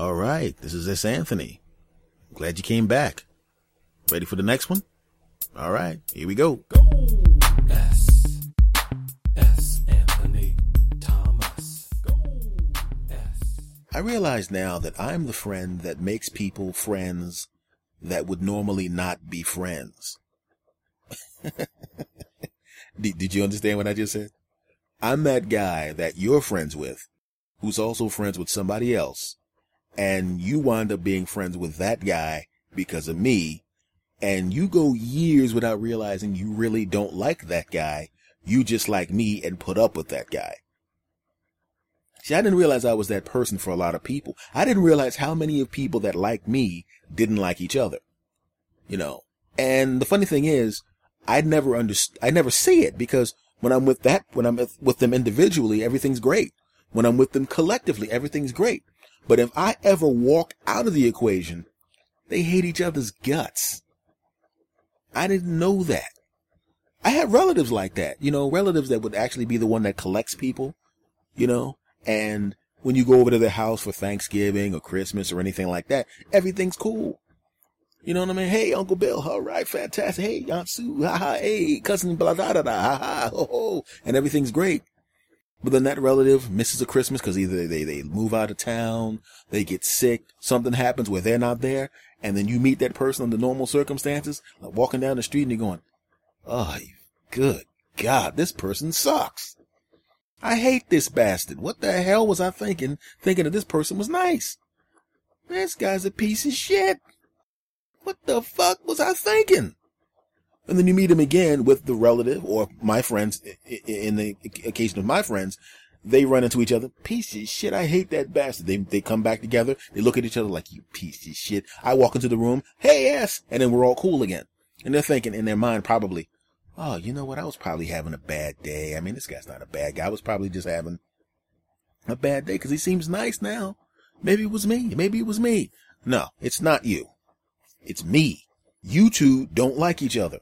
All right, this is S. Anthony. Glad you came back. Ready for the next one? All right, here we go. Go! S. S. Anthony Thomas. Go! S. I realize now that I'm the friend that makes people friends that would normally not be friends. did, did you understand what I just said? I'm that guy that you're friends with, who's also friends with somebody else, and you wind up being friends with that guy because of me, and you go years without realizing you really don't like that guy. You just like me and put up with that guy. See, I didn't realize I was that person for a lot of people. I didn't realize how many of people that like me didn't like each other. You know, and the funny thing is, I never underst- I never see it because when I'm with that, when I'm with them individually, everything's great. When I'm with them collectively, everything's great. But if I ever walk out of the equation, they hate each other's guts. I didn't know that. I had relatives like that, you know, relatives that would actually be the one that collects people, you know, and when you go over to their house for Thanksgiving or Christmas or anything like that, everything's cool. You know what I mean? Hey, Uncle Bill, all right, fantastic. Hey, Aunt Sue, ha ha, hey, cousin, blah, da, da, da, ha ha, ho, ho, and everything's great. But then that relative misses a Christmas because either they, they move out of town, they get sick, something happens where they're not there, and then you meet that person under normal circumstances, like walking down the street and you're going, oh, good God, this person sucks. I hate this bastard. What the hell was I thinking, thinking that this person was nice? This guy's a piece of shit. What the fuck was I thinking? And then you meet him again with the relative or my friends in the occasion of my friends. They run into each other. Piece of shit. I hate that bastard. They, they come back together. They look at each other like, you piece of shit. I walk into the room. Hey, ass. And then we're all cool again. And they're thinking in their mind probably, oh, you know what? I was probably having a bad day. I mean, this guy's not a bad guy. I was probably just having a bad day because he seems nice now. Maybe it was me. Maybe it was me. No, it's not you. It's me. You two don't like each other.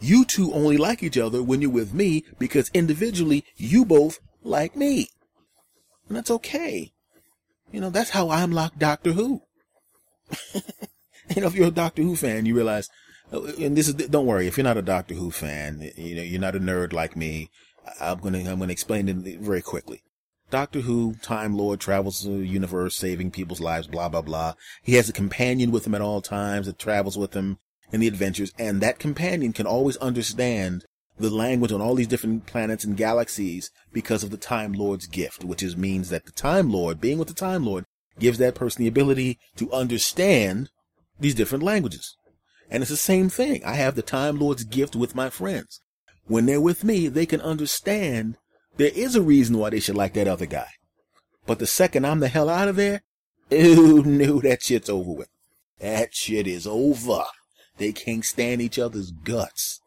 You two only like each other when you're with me because individually you both like me. And that's okay. You know, that's how I'm like Doctor Who. you know, if you're a Doctor Who fan, you realize, uh, and this is, don't worry, if you're not a Doctor Who fan, you know, you're not a nerd like me, I'm gonna, I'm gonna explain it very quickly. Doctor Who, Time Lord, travels the universe, saving people's lives, blah, blah, blah. He has a companion with him at all times that travels with him in the adventures, and that companion can always understand the language on all these different planets and galaxies because of the Time Lord's gift, which is means that the Time Lord, being with the Time Lord, gives that person the ability to understand these different languages. And it's the same thing. I have the Time Lord's gift with my friends. When they're with me, they can understand there is a reason why they should like that other guy. But the second I'm the hell out of there, ooh, no, that shit's over with. That shit is over. They can't stand each other's guts.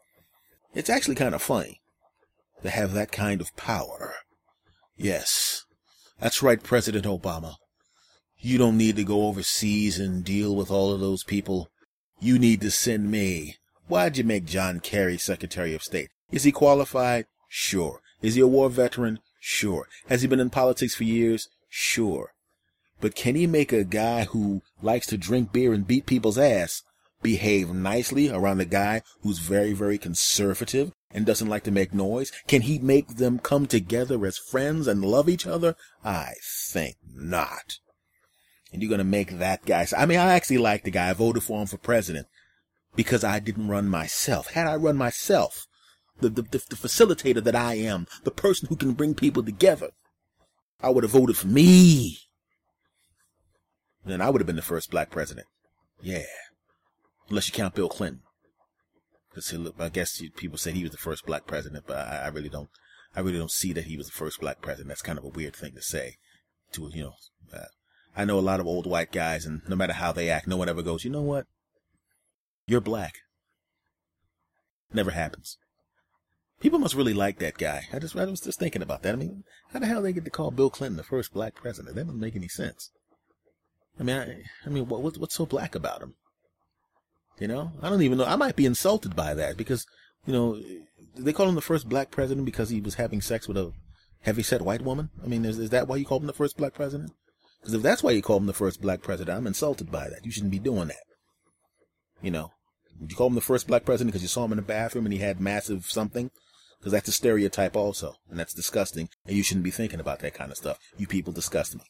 It's actually kind of funny to have that kind of power. Yes, that's right, President Obama. You don't need to go overseas and deal with all of those people. You need to send me. Why'd you make John Kerry Secretary of State? Is he qualified? Sure. Is he a war veteran? Sure. Has he been in politics for years? Sure. But can he make a guy who likes to drink beer and beat people's ass behave nicely around a guy who's very, very conservative and doesn't like to make noise? Can he make them come together as friends and love each other? I think not. And you're going to make that guy. I mean, I actually like the guy. I voted for him for president because I didn't run myself. Had I run myself, the, the, the, the facilitator that I am, the person who can bring people together. I would have voted for me. Then I would have been the first black president. Yeah. Unless you count Bill Clinton. Cause I guess people say he was the first black president, but I, I really don't, I really don't see that he was the first black president. That's kind of a weird thing to say to, you know, uh, I know a lot of old white guys and no matter how they act, no one ever goes, you know what? You're black. Never happens. People must really like that guy. I just I was just thinking about that. I mean, how the hell they get to call Bill Clinton the first black president? That doesn't make any sense. I mean, I, I mean, what, what's so black about him? You know, I don't even know. I might be insulted by that because, you know, they call him the first black president because he was having sex with a heavy set white woman. I mean, is, is that why you call him the first black president? Because if that's why you call him the first black president, I'm insulted by that. You shouldn't be doing that. You know, you call him the first black president because you saw him in the bathroom and he had massive something? Because that's a stereotype also, and that's disgusting, and you shouldn't be thinking about that kind of stuff. You people disgust me.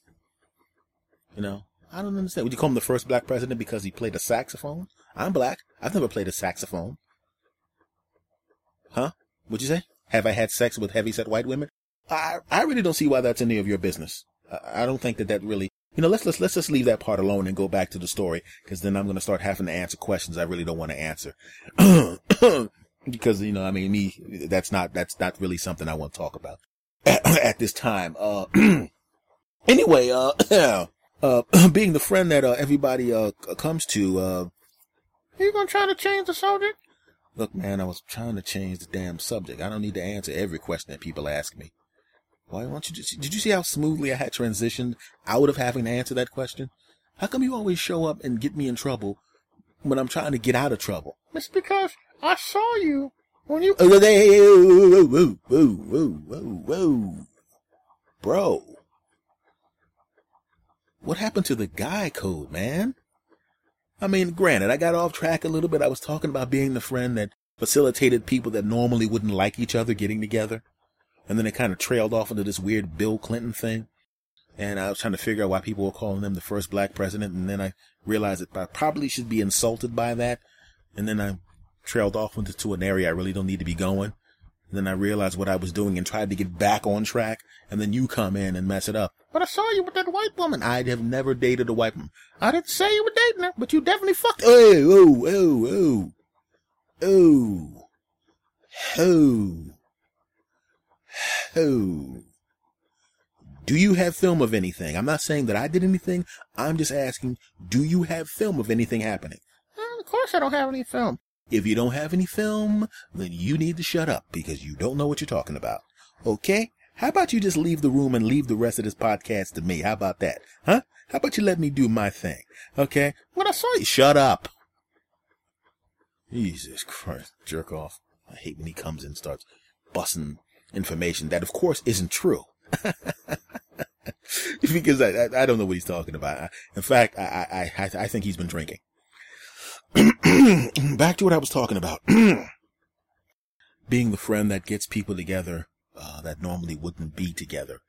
You know, I don't understand. Would you call him the first black president because he played a saxophone? I'm black. I've never played a saxophone. Huh? What'd you say? Have I had sex with heavyset white women? I I really don't see why that's any of your business. I, I don't think that that really. You know, let's let's let's just leave that part alone and go back to the story, because then I'm going to start having to answer questions I really don't want to answer. because you know, I mean, me, that's not that's not really something I want to talk about at, at this time. Uh, anyway, uh, uh, being the friend that uh, everybody uh comes to, uh, you gonna try to change the subject? look, man, I was trying to change the damn subject. I don't need to answer every question that people ask me. Why don't you just, did you see how smoothly I had transitioned out of having to answer that question? How come you always show up and get me in trouble when I'm trying to get out of trouble? It's because I saw you when you. Whoa, whoa, whoa, whoa, whoa, whoa. Bro. What happened to the guy code, man? I mean, granted, I got off track a little bit. I was talking about being the friend that facilitated people that normally wouldn't like each other getting together. And then it kind of trailed off into this weird Bill Clinton thing. And I was trying to figure out why people were calling him the first black president. And then I realized that I probably should be insulted by that. And then I trailed off into an area I really don't need to be going. And then I realized what I was doing and tried to get back on track. And then you come in and mess it up. But I saw you with that white woman. I'd have never dated a white woman. I didn't say you were dating her, but you definitely fucked her. Oh, oh, oh, oh. Oh. Oh. Oh. Do you have film of anything? I'm not saying that I did anything. I'm just asking, do you have film of anything happening? Uh, of course I don't have any film. If you don't have any film, then you need to shut up because you don't know what you're talking about. Okay? How about you just leave the room and leave the rest of this podcast to me? How about that? Huh? How about you let me do my thing? Okay? When I saw you, Shut up. Jesus Christ. Jerk off. I hate when he comes and starts busting information that of course isn't true. because I, I, I don't know what he's talking about. In fact, I, I, I, I think he's been drinking. Back to what I was talking about. Being the friend that gets people together, uh, that normally wouldn't be together.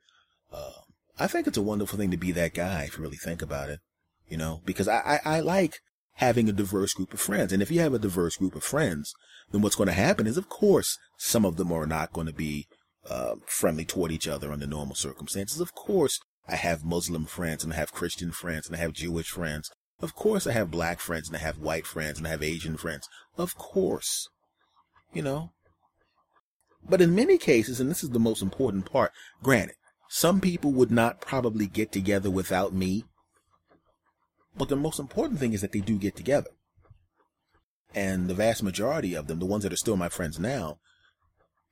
Uh, I think it's a wonderful thing to be that guy if you really think about it. You know, because I, I, I like having a diverse group of friends. And if you have a diverse group of friends, then what's going to happen is, of course, some of them are not going to be uh, friendly toward each other under normal circumstances. Of course, I have Muslim friends and I have Christian friends and I have Jewish friends. Of course, I have black friends and I have white friends and I have Asian friends. Of course. You know. But in many cases, and this is the most important part, granted, some people would not probably get together without me. But the most important thing is that they do get together. And the vast majority of them, the ones that are still my friends now,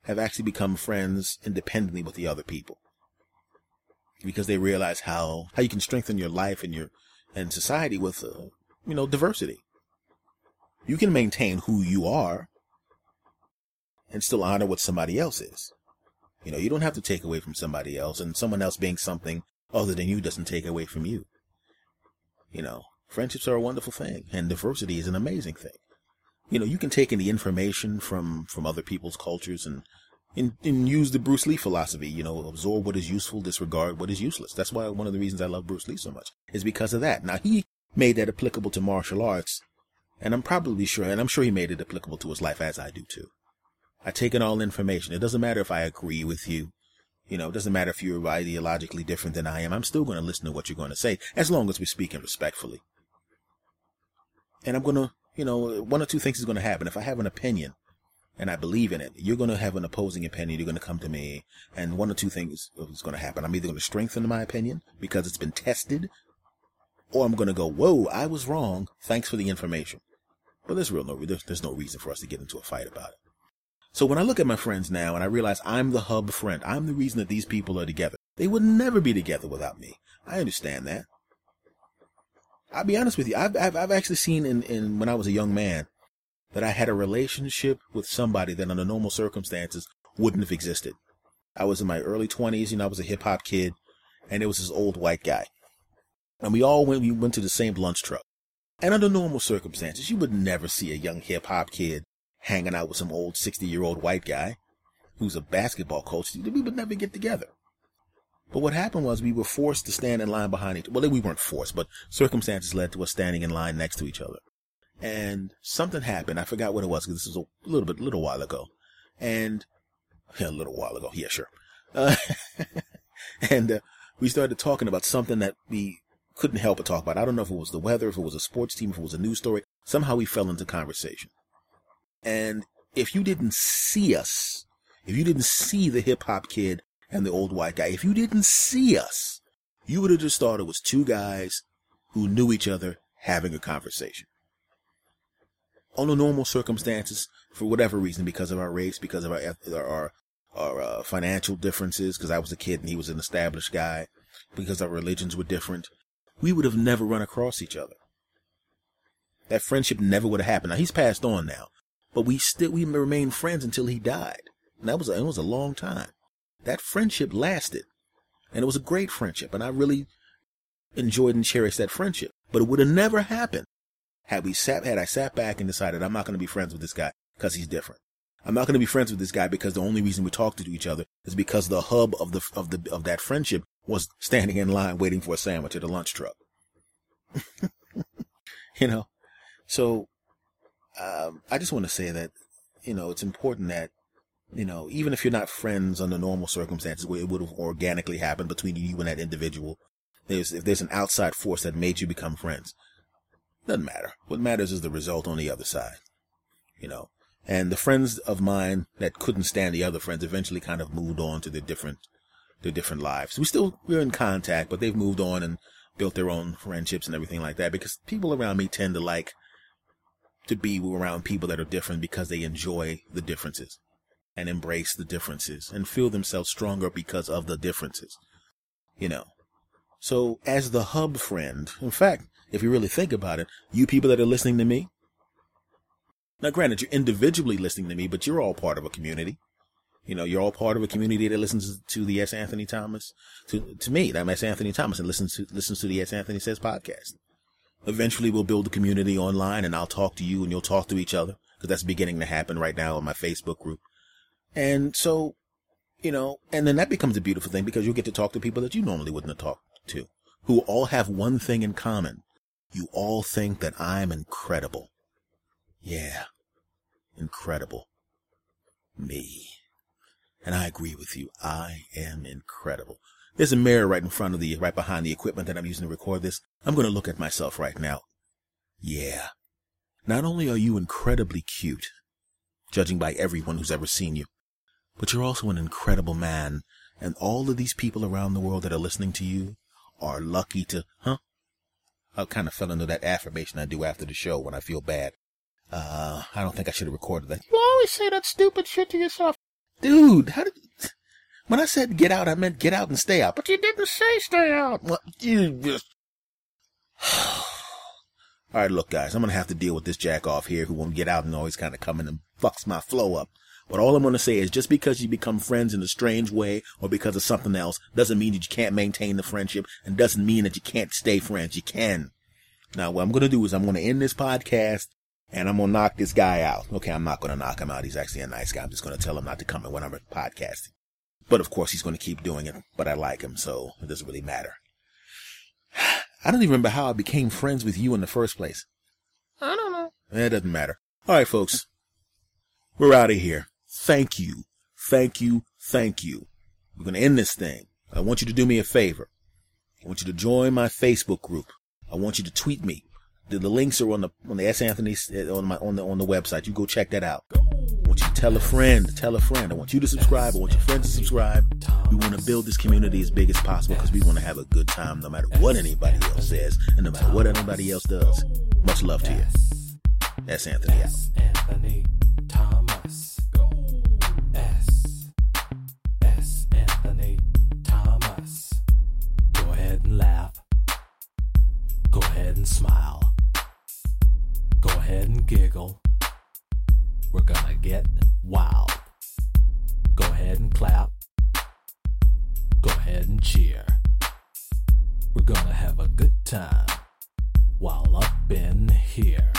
have actually become friends independently with the other people. Because they realize how, how you can strengthen your life and your, and society with, uh, you know, diversity. You can maintain who you are and still honor what somebody else is. You know, you don't have to take away from somebody else and someone else being something other than you doesn't take away from you. You know, friendships are a wonderful thing and diversity is an amazing thing. You know, you can take in the information from, from other people's cultures and, and, and use the Bruce Lee philosophy, you know, absorb what is useful, disregard what is useless. That's why one of the reasons I love Bruce Lee so much is because of that. Now he made that applicable to martial arts and I'm probably sure, and I'm sure he made it applicable to his life as I do too. I take in all information. It doesn't matter if I agree with you. You know, it doesn't matter if you're ideologically different than I am. I'm still going to listen to what you're going to say as long as we're speaking respectfully. And I'm going to, you know, one or two things is going to happen. If I have an opinion and I believe in it, you're going to have an opposing opinion. You're going to come to me and one or two things is going to happen. I'm either going to strengthen my opinion because it's been tested or I'm going to go, whoa, I was wrong. Thanks for the information. But there's real no, there's, there's no reason for us to get into a fight about it. So when I look at my friends now and I realize I'm the hub friend, I'm the reason that these people are together. They would never be together without me. I understand that. I'll be honest with you. I've, I've, I've actually seen in, in when I was a young man that I had a relationship with somebody that under normal circumstances wouldn't have existed. I was in my early twenties, you know, I was a hip hop kid and it was this old white guy. And we all went, we went to the same lunch truck. And under normal circumstances, you would never see a young hip hop kid hanging out with some old 60 year old white guy who's a basketball coach. We would never get together. But what happened was we were forced to stand in line behind each other. Well, we weren't forced, but circumstances led to us standing in line next to each other. And something happened. I forgot what it was because this was a little bit, little while ago. And, yeah, a little while ago. Yeah, sure. Uh, and, uh, we started talking about something that we couldn't help but talk about. I don't know if it was the weather, if it was a sports team, if it was a news story. Somehow we fell into conversation. And if you didn't see us, if you didn't see the hip hop kid and the old white guy, if you didn't see us, you would have just thought it was two guys who knew each other having a conversation. Under normal circumstances, for whatever reason, because of our race, because of our our our uh, financial differences, because I was a kid and he was an established guy, because our religions were different, we would have never run across each other. That friendship never would have happened. Now he's passed on now, but we still we remained friends until he died. And that was a, it was a long time. That friendship lasted, and it was a great friendship, and I really enjoyed and cherished that friendship. But it would have never happened had we sat had I sat back and decided I'm not going to be friends with this guy because he's different. I'm not going to be friends with this guy because the only reason we talked to each other is because the hub of the of the of that friendship was standing in line waiting for a sandwich at a lunch truck. you know, so um, I just want to say that you know it's important that you know even if you're not friends under normal circumstances where it would have organically happened between you and that individual, there's if there's an outside force that made you become friends, doesn't matter. What matters is the result on the other side. You know, and the friends of mine that couldn't stand the other friends eventually kind of moved on to their different, their different lives. We still, we're in contact, but they've moved on and built their own friendships and everything like that because people around me tend to like to be around people that are different because they enjoy the differences and embrace the differences and feel themselves stronger because of the differences. You know. So as the hub friend, in fact, if you really think about it, you people that are listening to me, now, granted, you're individually listening to me, but you're all part of a community. You know, you're all part of a community that listens to the S. Anthony Thomas, to, to me, I'm S. Anthony Thomas and listens to, listens to the S. Anthony Says podcast. Eventually we'll build a community online and I'll talk to you and you'll talk to each other because that's beginning to happen right now in my Facebook group. And so, you know, and then that becomes a beautiful thing because you'll get to talk to people that you normally wouldn't have talked to who all have one thing in common. You all think that I'm incredible. Yeah. Incredible. Me. And I agree with you. I am incredible. There's a mirror right in front of the, right behind the equipment that I'm using to record this. I'm going to look at myself right now. Yeah. Not only are you incredibly cute, judging by everyone who's ever seen you, but you're also an incredible man. And all of these people around the world that are listening to you are lucky to, huh? I kind of fell into that affirmation I do after the show when I feel bad. Uh, I don't think I should have recorded that. You always say that stupid shit to yourself. Dude, how did, when I said get out, I meant get out and stay out. But you didn't say stay out. Well, you just, all right, look, guys, I'm gonna have to deal with this jack off here who won't get out and always kind of coming and fucks my flow up. But all I'm gonna say is just because you become friends in a strange way or because of something else doesn't mean that you can't maintain the friendship and doesn't mean that you can't stay friends. You can. Now, what I'm gonna do is I'm gonna end this podcast and I'm gonna knock this guy out. Okay, I'm not gonna knock him out. He's actually a nice guy. I'm just gonna tell him not to come in when I'm podcasting. But of course, he's gonna keep doing it. But I like him, so it doesn't really matter. I don't even remember how I became friends with you in the first place. I don't know. It doesn't matter. All right, folks, we're out of here. Thank you, thank you, thank you. We're gonna end this thing. I want you to do me a favor. I want you to join my Facebook group. I want you to tweet me the, the links are on the on the S Anthony uh, on my on the on the website. You go check that out. Tell a friend, tell a friend. I want you to subscribe. I want your friends to subscribe. We want to build this community as big as possible because we want to have a good time no matter what anybody else says and no matter what anybody else does. Much love to you. That's Anthony out. Ahead and cheer. We're gonna have a good time while up in here.